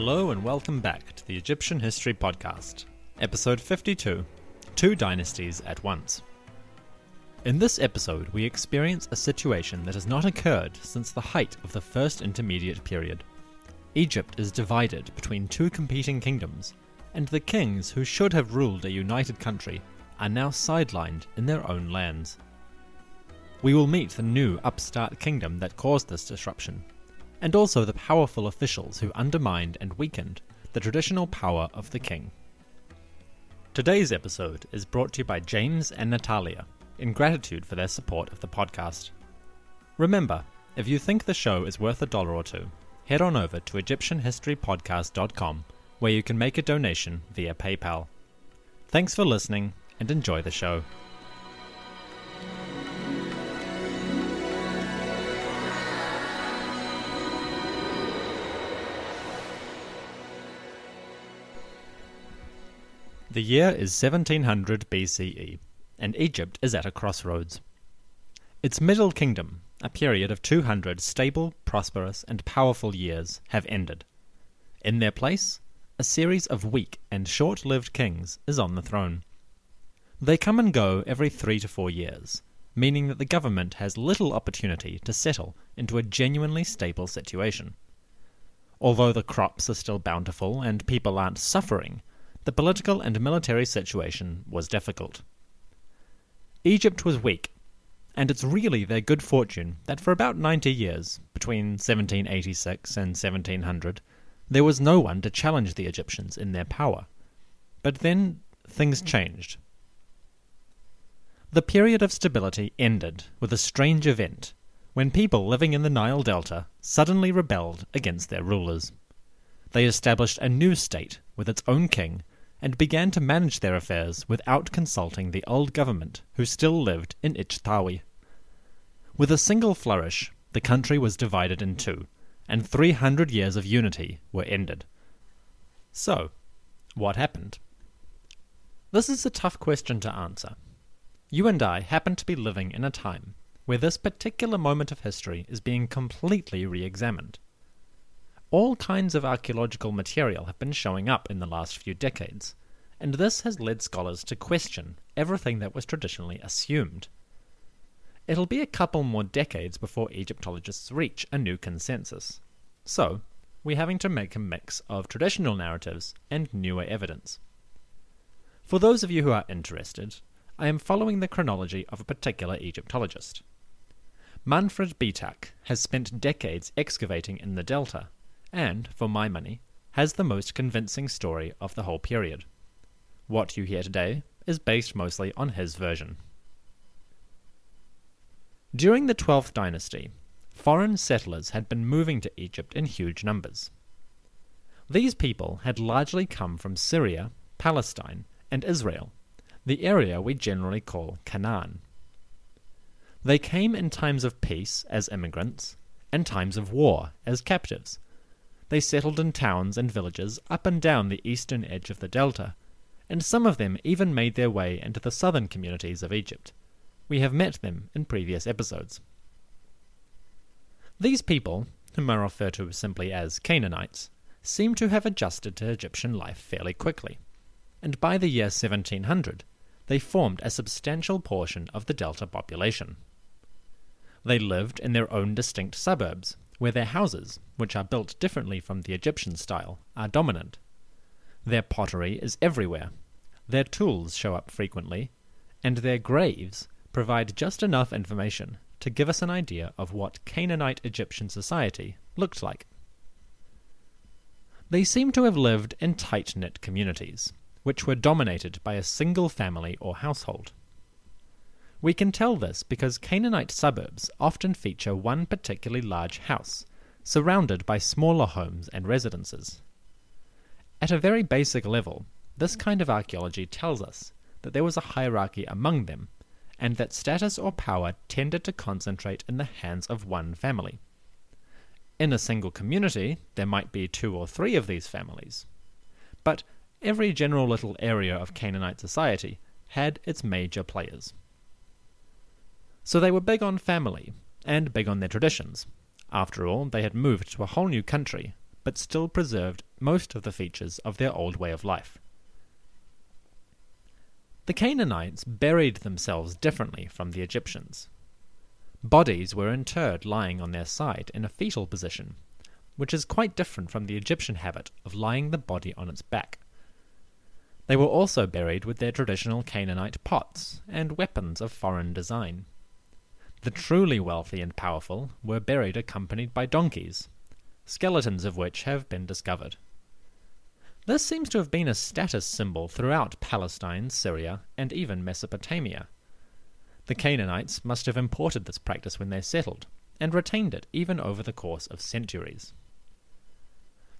Hello and welcome back to the Egyptian History Podcast, episode 52 Two Dynasties at Once. In this episode, we experience a situation that has not occurred since the height of the First Intermediate Period. Egypt is divided between two competing kingdoms, and the kings who should have ruled a united country are now sidelined in their own lands. We will meet the new upstart kingdom that caused this disruption and also the powerful officials who undermined and weakened the traditional power of the king. Today's episode is brought to you by James and Natalia in gratitude for their support of the podcast. Remember, if you think the show is worth a dollar or two, head on over to EgyptianHistoryPodcast.com where you can make a donation via PayPal. Thanks for listening and enjoy the show. The year is 1700 BCE, and Egypt is at a crossroads. Its Middle Kingdom, a period of 200 stable, prosperous, and powerful years, have ended. In their place, a series of weak and short lived kings is on the throne. They come and go every three to four years, meaning that the government has little opportunity to settle into a genuinely stable situation. Although the crops are still bountiful and people aren't suffering, the political and military situation was difficult. Egypt was weak, and it's really their good fortune that for about 90 years, between 1786 and 1700, there was no one to challenge the Egyptians in their power. But then things changed. The period of stability ended with a strange event when people living in the Nile Delta suddenly rebelled against their rulers. They established a new state with its own king and began to manage their affairs without consulting the old government who still lived in Ichtawi. With a single flourish, the country was divided in two, and 300 years of unity were ended. So, what happened? This is a tough question to answer. You and I happen to be living in a time where this particular moment of history is being completely re examined all kinds of archaeological material have been showing up in the last few decades, and this has led scholars to question everything that was traditionally assumed. It'll be a couple more decades before Egyptologists reach a new consensus. So, we're having to make a mix of traditional narratives and newer evidence. For those of you who are interested, I am following the chronology of a particular Egyptologist. Manfred Bietak has spent decades excavating in the Delta and, for my money, has the most convincing story of the whole period. What you hear today is based mostly on his version. During the 12th dynasty, foreign settlers had been moving to Egypt in huge numbers. These people had largely come from Syria, Palestine, and Israel, the area we generally call Canaan. They came in times of peace as immigrants, and times of war as captives, they settled in towns and villages up and down the eastern edge of the delta, and some of them even made their way into the southern communities of Egypt. We have met them in previous episodes. These people, whom I refer to simply as Canaanites, seem to have adjusted to Egyptian life fairly quickly, and by the year 1700 they formed a substantial portion of the Delta population. They lived in their own distinct suburbs, where their houses, which are built differently from the Egyptian style, are dominant. Their pottery is everywhere, their tools show up frequently, and their graves provide just enough information to give us an idea of what Canaanite Egyptian society looked like. They seem to have lived in tight knit communities, which were dominated by a single family or household. We can tell this because Canaanite suburbs often feature one particularly large house, surrounded by smaller homes and residences. At a very basic level, this kind of archaeology tells us that there was a hierarchy among them, and that status or power tended to concentrate in the hands of one family. In a single community, there might be two or three of these families. But every general little area of Canaanite society had its major players. So they were big on family, and big on their traditions. After all, they had moved to a whole new country, but still preserved most of the features of their old way of life. The Canaanites buried themselves differently from the Egyptians. Bodies were interred lying on their side in a fetal position, which is quite different from the Egyptian habit of lying the body on its back. They were also buried with their traditional Canaanite pots and weapons of foreign design. The truly wealthy and powerful were buried accompanied by donkeys, skeletons of which have been discovered. This seems to have been a status symbol throughout Palestine, Syria, and even Mesopotamia. The Canaanites must have imported this practice when they settled, and retained it even over the course of centuries.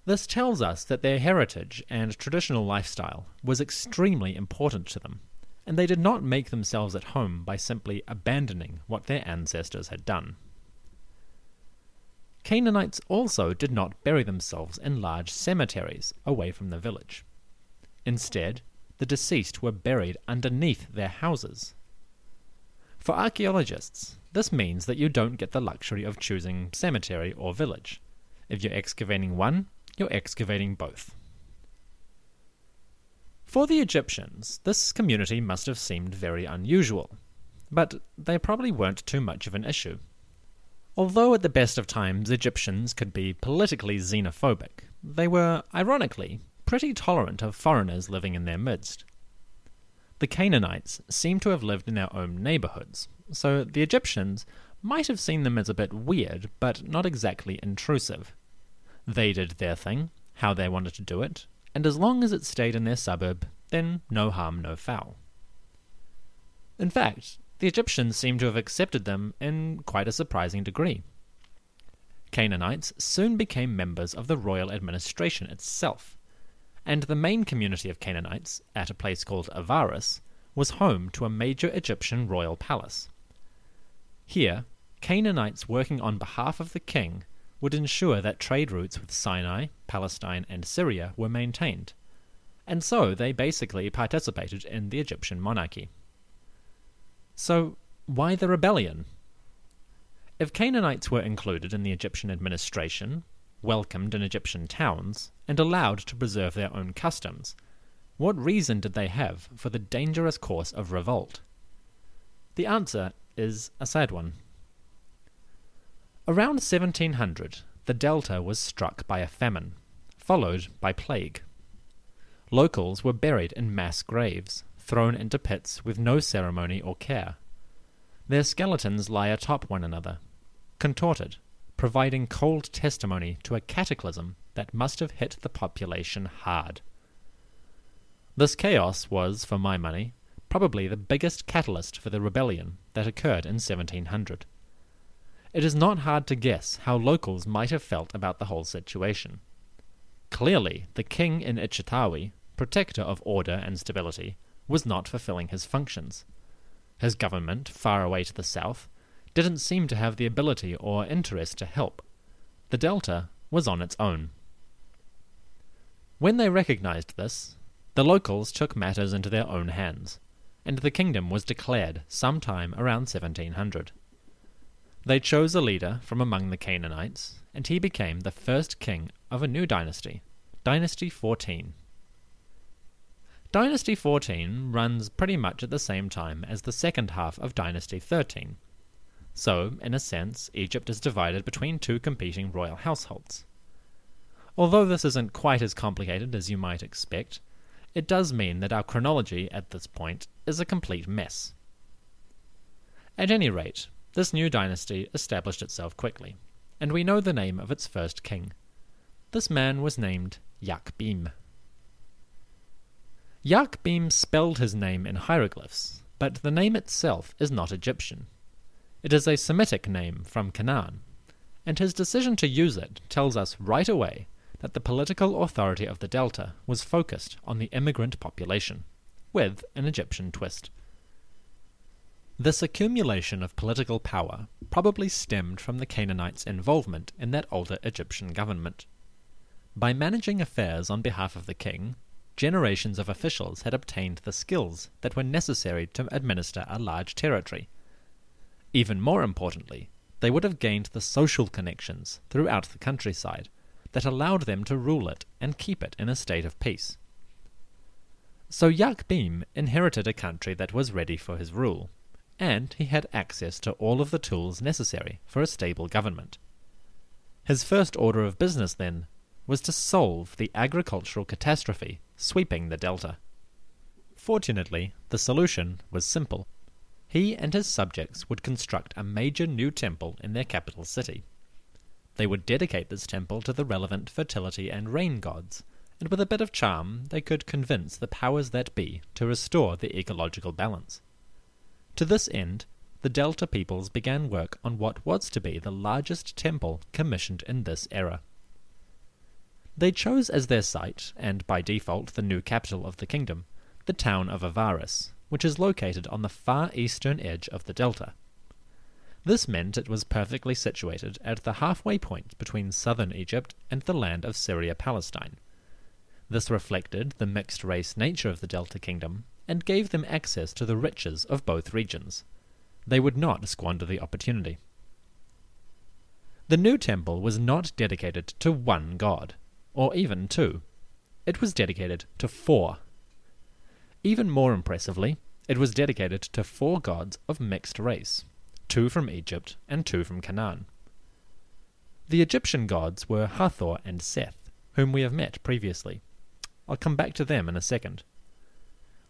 This tells us that their heritage and traditional lifestyle was extremely important to them, and they did not make themselves at home by simply abandoning what their ancestors had done. Canaanites also did not bury themselves in large cemeteries away from the village. Instead, the deceased were buried underneath their houses. For archaeologists, this means that you don't get the luxury of choosing cemetery or village. If you're excavating one, you're excavating both. For the Egyptians, this community must have seemed very unusual, but they probably weren't too much of an issue. Although at the best of times Egyptians could be politically xenophobic, they were, ironically, pretty tolerant of foreigners living in their midst. The Canaanites seem to have lived in their own neighborhoods, so the Egyptians might have seen them as a bit weird, but not exactly intrusive. They did their thing, how they wanted to do it, and as long as it stayed in their suburb, then no harm, no foul. In fact, the Egyptians seem to have accepted them in quite a surprising degree. Canaanites soon became members of the royal administration itself, and the main community of Canaanites, at a place called Avaris, was home to a major Egyptian royal palace. Here, Canaanites working on behalf of the king would ensure that trade routes with Sinai, Palestine, and Syria were maintained, and so they basically participated in the Egyptian monarchy. So, why the rebellion? If Canaanites were included in the Egyptian administration, welcomed in Egyptian towns, and allowed to preserve their own customs, what reason did they have for the dangerous course of revolt? The answer is a sad one. Around 1700, the Delta was struck by a famine, followed by plague. Locals were buried in mass graves, thrown into pits with no ceremony or care. Their skeletons lie atop one another, contorted, providing cold testimony to a cataclysm that must have hit the population hard. This chaos was, for my money, probably the biggest catalyst for the rebellion that occurred in 1700. It is not hard to guess how locals might have felt about the whole situation. Clearly, the king in Ichitawi, protector of order and stability, was not fulfilling his functions. His government, far away to the south, didn't seem to have the ability or interest to help. The Delta was on its own. When they recognized this, the locals took matters into their own hands, and the kingdom was declared sometime around 1700. They chose a leader from among the Canaanites, and he became the first king of a new dynasty, Dynasty 14. Dynasty 14 runs pretty much at the same time as the second half of Dynasty 13. So, in a sense, Egypt is divided between two competing royal households. Although this isn't quite as complicated as you might expect, it does mean that our chronology at this point is a complete mess. At any rate, this new dynasty established itself quickly, and we know the name of its first king. This man was named Yakbim. Yakbim spelled his name in hieroglyphs, but the name itself is not Egyptian. It is a Semitic name from Canaan, and his decision to use it tells us right away that the political authority of the Delta was focused on the immigrant population, with an Egyptian twist. This accumulation of political power probably stemmed from the Canaanites' involvement in that older Egyptian government. By managing affairs on behalf of the king, generations of officials had obtained the skills that were necessary to administer a large territory. Even more importantly, they would have gained the social connections throughout the countryside that allowed them to rule it and keep it in a state of peace. So Yakbim inherited a country that was ready for his rule, and he had access to all of the tools necessary for a stable government. His first order of business, then, was to solve the agricultural catastrophe sweeping the delta. Fortunately, the solution was simple. He and his subjects would construct a major new temple in their capital city. They would dedicate this temple to the relevant fertility and rain gods, and with a bit of charm they could convince the powers that be to restore the ecological balance. To this end, the Delta peoples began work on what was to be the largest temple commissioned in this era. They chose as their site, and by default the new capital of the kingdom, the town of Avaris, which is located on the far eastern edge of the delta. This meant it was perfectly situated at the halfway point between southern Egypt and the land of Syria Palestine. This reflected the mixed race nature of the Delta Kingdom and gave them access to the riches of both regions. They would not squander the opportunity. The new temple was not dedicated to one god, or even two. It was dedicated to four. Even more impressively, it was dedicated to four gods of mixed race, two from Egypt and two from Canaan. The Egyptian gods were Hathor and Seth, whom we have met previously. I'll come back to them in a second.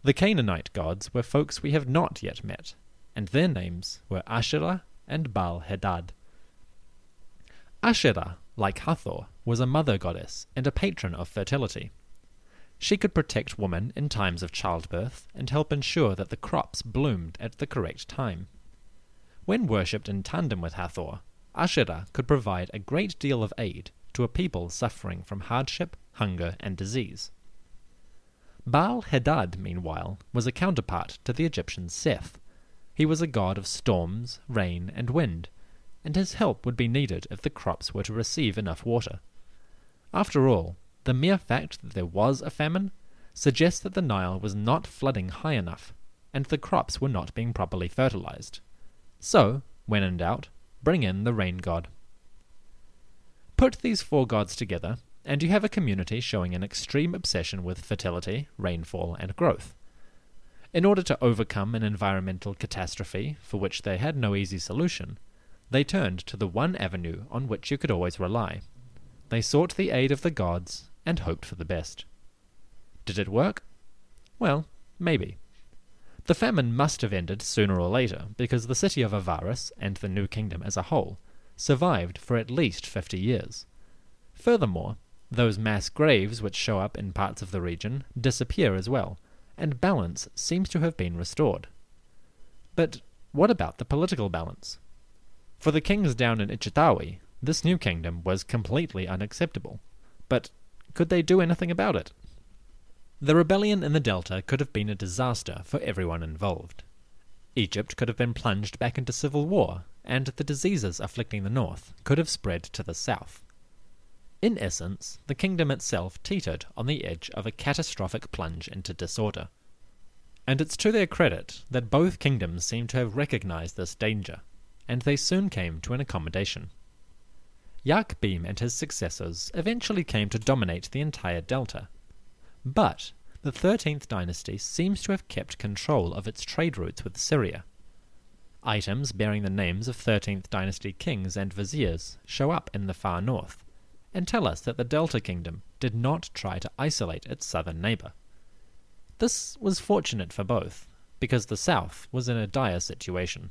The Canaanite gods were folks we have not yet met, and their names were Asherah and Baal Hadad. Asherah, like Hathor, was a mother goddess and a patron of fertility. She could protect women in times of childbirth and help ensure that the crops bloomed at the correct time. When worshipped in tandem with Hathor, Asherah could provide a great deal of aid to a people suffering from hardship, hunger, and disease. Baal Hadad, meanwhile, was a counterpart to the Egyptian Seth. He was a god of storms, rain, and wind, and his help would be needed if the crops were to receive enough water. After all, the mere fact that there was a famine suggests that the Nile was not flooding high enough, and the crops were not being properly fertilized. So, when in doubt, bring in the rain god. Put these four gods together, and you have a community showing an extreme obsession with fertility, rainfall, and growth. In order to overcome an environmental catastrophe for which they had no easy solution, they turned to the one avenue on which you could always rely they sought the aid of the gods and hoped for the best. Did it work? Well, maybe. The famine must have ended sooner or later, because the city of Avaris, and the New Kingdom as a whole, survived for at least fifty years. Furthermore, those mass graves which show up in parts of the region disappear as well, and balance seems to have been restored. But what about the political balance? For the kings down in Ichitawi, this new kingdom was completely unacceptable. But could they do anything about it? The rebellion in the Delta could have been a disaster for everyone involved. Egypt could have been plunged back into civil war, and the diseases afflicting the north could have spread to the south. In essence, the kingdom itself teetered on the edge of a catastrophic plunge into disorder. And it's to their credit that both kingdoms seem to have recognized this danger, and they soon came to an accommodation. Yakbim and his successors eventually came to dominate the entire delta. But the 13th dynasty seems to have kept control of its trade routes with Syria. Items bearing the names of 13th dynasty kings and viziers show up in the far north, and tell us that the Delta Kingdom did not try to isolate its southern neighbor. This was fortunate for both, because the south was in a dire situation.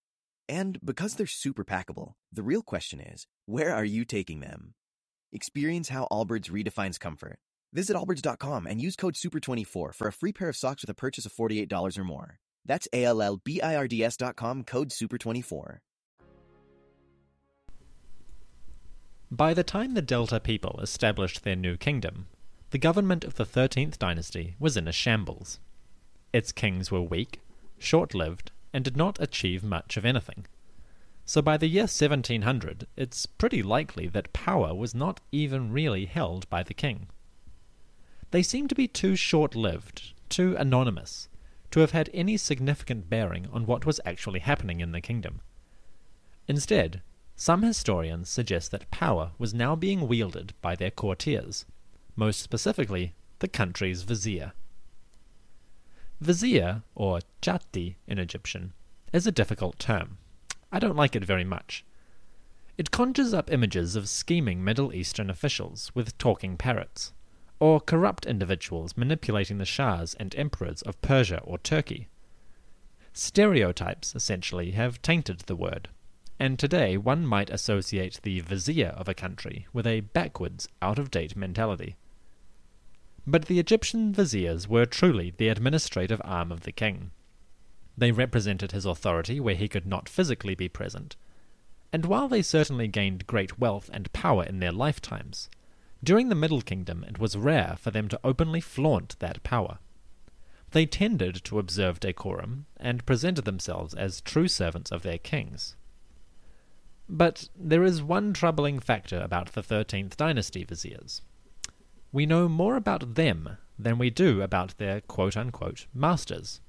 And because they're super packable, the real question is, where are you taking them? Experience how Allbirds redefines comfort. Visit allbirds.com and use code SUPER24 for a free pair of socks with a purchase of $48 or more. That's A-L-L-B-I-R-D-S dot com, code SUPER24. By the time the Delta people established their new kingdom, the government of the 13th dynasty was in a shambles. Its kings were weak, short lived, and did not achieve much of anything. So by the year 1700, it's pretty likely that power was not even really held by the king. They seem to be too short lived, too anonymous, to have had any significant bearing on what was actually happening in the kingdom. Instead, some historians suggest that power was now being wielded by their courtiers, most specifically the country's vizier. Vizier, or chatti in Egyptian, is a difficult term. I don't like it very much. It conjures up images of scheming Middle Eastern officials with talking parrots, or corrupt individuals manipulating the shahs and emperors of Persia or Turkey. Stereotypes, essentially, have tainted the word, and today one might associate the vizier of a country with a backwards, out of date mentality. But the Egyptian viziers were truly the administrative arm of the king. They represented his authority where he could not physically be present, and while they certainly gained great wealth and power in their lifetimes, during the Middle Kingdom it was rare for them to openly flaunt that power. They tended to observe decorum and presented themselves as true servants of their kings. But there is one troubling factor about the 13th dynasty viziers we know more about them than we do about their quote unquote masters.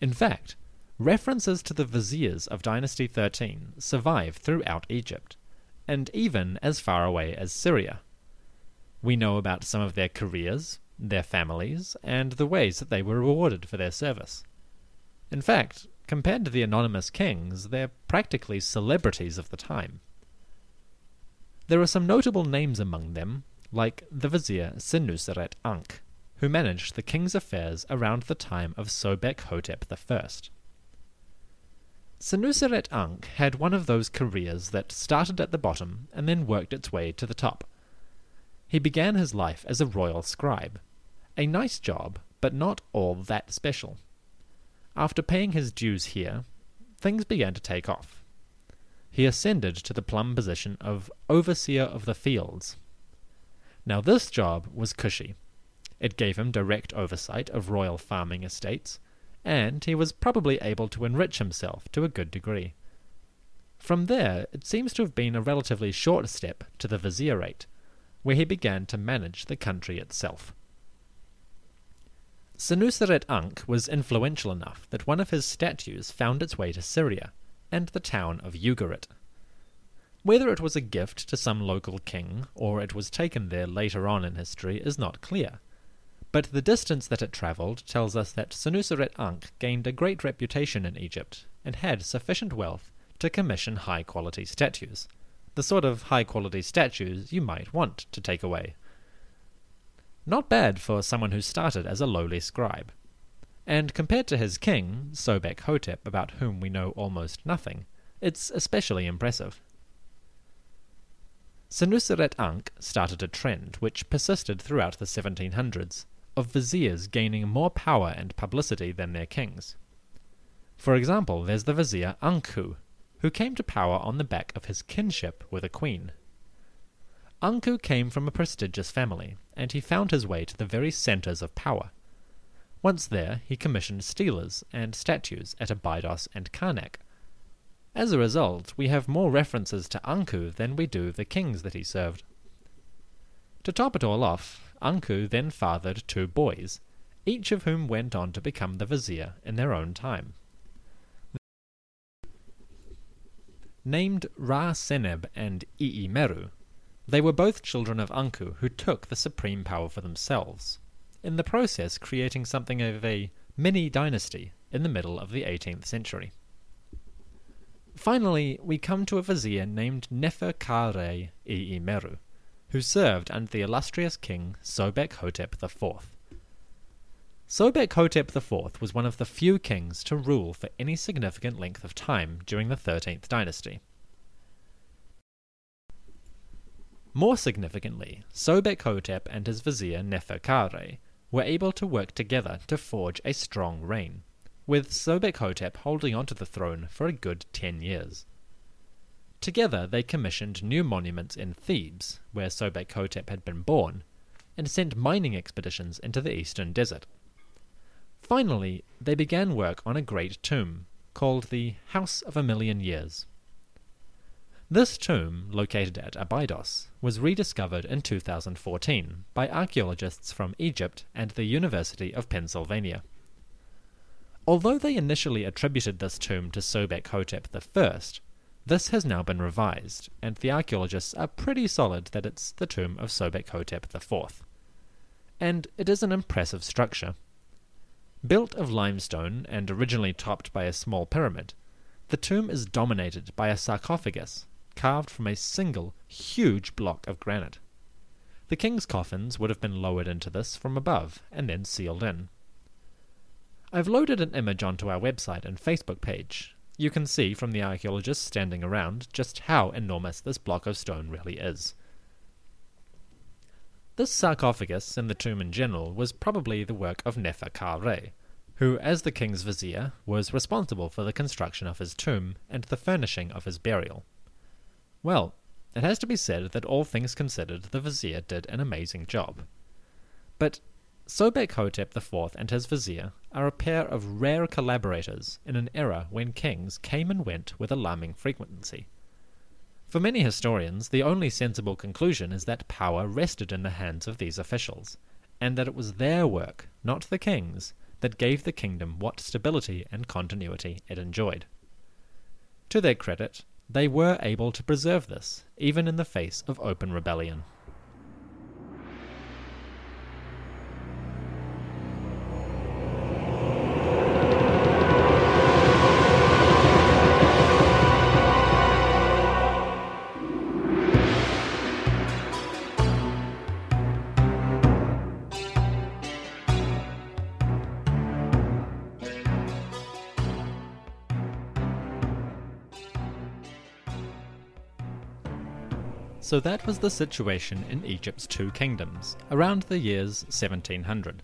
In fact, references to the viziers of Dynasty 13 survive throughout Egypt, and even as far away as Syria. We know about some of their careers, their families, and the ways that they were rewarded for their service. In fact, compared to the anonymous kings, they're practically celebrities of the time. There are some notable names among them, like the vizier Senuseret Ankh, who managed the king's affairs around the time of Sobek Hotep I. Senuseret Ankh had one of those careers that started at the bottom and then worked its way to the top. He began his life as a royal scribe, a nice job, but not all that special. After paying his dues here, things began to take off. He ascended to the plum position of overseer of the fields now, this job was cushy. It gave him direct oversight of royal farming estates, and he was probably able to enrich himself to a good degree. From there, it seems to have been a relatively short step to the vizierate, where he began to manage the country itself. Senuseret Ankh was influential enough that one of his statues found its way to Syria, and the town of Ugarit. Whether it was a gift to some local king or it was taken there later on in history is not clear. But the distance that it travelled tells us that Senuseret Ankh gained a great reputation in Egypt and had sufficient wealth to commission high quality statues, the sort of high quality statues you might want to take away. Not bad for someone who started as a lowly scribe. And compared to his king, Sobek Hotep, about whom we know almost nothing, it's especially impressive. Senuseret Ankh started a trend which persisted throughout the 1700s of viziers gaining more power and publicity than their kings. For example, there's the vizier Ankhu, who came to power on the back of his kinship with a queen. Ankhu came from a prestigious family, and he found his way to the very centres of power. Once there, he commissioned steles and statues at Abydos and Karnak, as a result, we have more references to Ankhu than we do the kings that he served. To top it all off, Ankhu then fathered two boys, each of whom went on to become the vizier in their own time. Named Ra Seneb and Ii Meru, they were both children of Ankhu who took the supreme power for themselves, in the process creating something of a mini dynasty in the middle of the 18th century. Finally, we come to a vizier named Nefer Kare Ii Meru, who served under the illustrious king Sobek Hotep IV. Sobek Hotep IV was one of the few kings to rule for any significant length of time during the 13th dynasty. More significantly, Sobek Hotep and his vizier Nefer Kare were able to work together to forge a strong reign with Sobek Hotep holding onto the throne for a good ten years. Together they commissioned new monuments in Thebes, where Sobek Hotep had been born, and sent mining expeditions into the eastern desert. Finally, they began work on a great tomb, called the House of a Million Years. This tomb, located at Abydos, was rediscovered in 2014 by archaeologists from Egypt and the University of Pennsylvania. Although they initially attributed this tomb to Sobek Hotep I, this has now been revised, and the archaeologists are pretty solid that it's the tomb of Sobek Hotep IV. And it is an impressive structure. Built of limestone and originally topped by a small pyramid, the tomb is dominated by a sarcophagus carved from a single huge block of granite. The king's coffins would have been lowered into this from above and then sealed in. I've loaded an image onto our website and Facebook page. You can see from the archaeologists standing around just how enormous this block of stone really is. This sarcophagus and the tomb in general was probably the work of Nefer Ka-Re, who, as the king's vizier, was responsible for the construction of his tomb and the furnishing of his burial. Well, it has to be said that all things considered, the vizier did an amazing job. But Sobek Hotep IV and his vizier are a pair of rare collaborators in an era when kings came and went with alarming frequency. For many historians, the only sensible conclusion is that power rested in the hands of these officials, and that it was their work, not the king's, that gave the kingdom what stability and continuity it enjoyed. To their credit, they were able to preserve this, even in the face of open rebellion. So that was the situation in Egypt's two kingdoms, around the years 1700.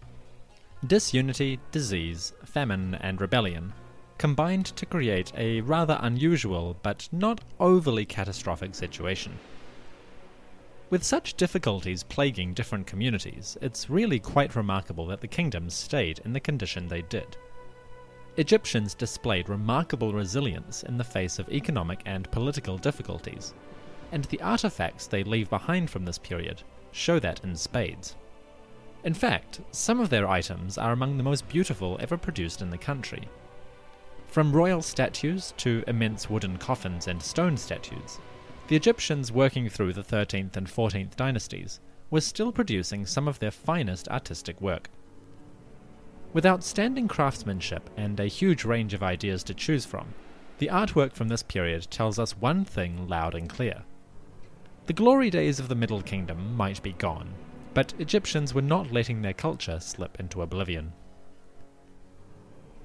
Disunity, disease, famine, and rebellion combined to create a rather unusual but not overly catastrophic situation. With such difficulties plaguing different communities, it's really quite remarkable that the kingdoms stayed in the condition they did. Egyptians displayed remarkable resilience in the face of economic and political difficulties, and the artifacts they leave behind from this period show that in spades. In fact, some of their items are among the most beautiful ever produced in the country. From royal statues to immense wooden coffins and stone statues, the Egyptians working through the 13th and 14th dynasties were still producing some of their finest artistic work. With outstanding craftsmanship and a huge range of ideas to choose from, the artwork from this period tells us one thing loud and clear. The glory days of the Middle Kingdom might be gone, but Egyptians were not letting their culture slip into oblivion.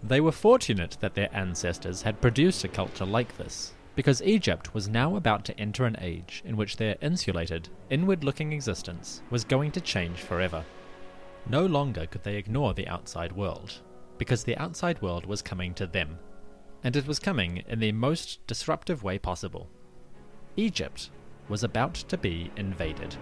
They were fortunate that their ancestors had produced a culture like this, because Egypt was now about to enter an age in which their insulated, inward looking existence was going to change forever. No longer could they ignore the outside world, because the outside world was coming to them, and it was coming in the most disruptive way possible. Egypt was about to be invaded.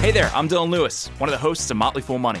Hey there, I'm Dylan Lewis, one of the hosts of Motley Fool Money.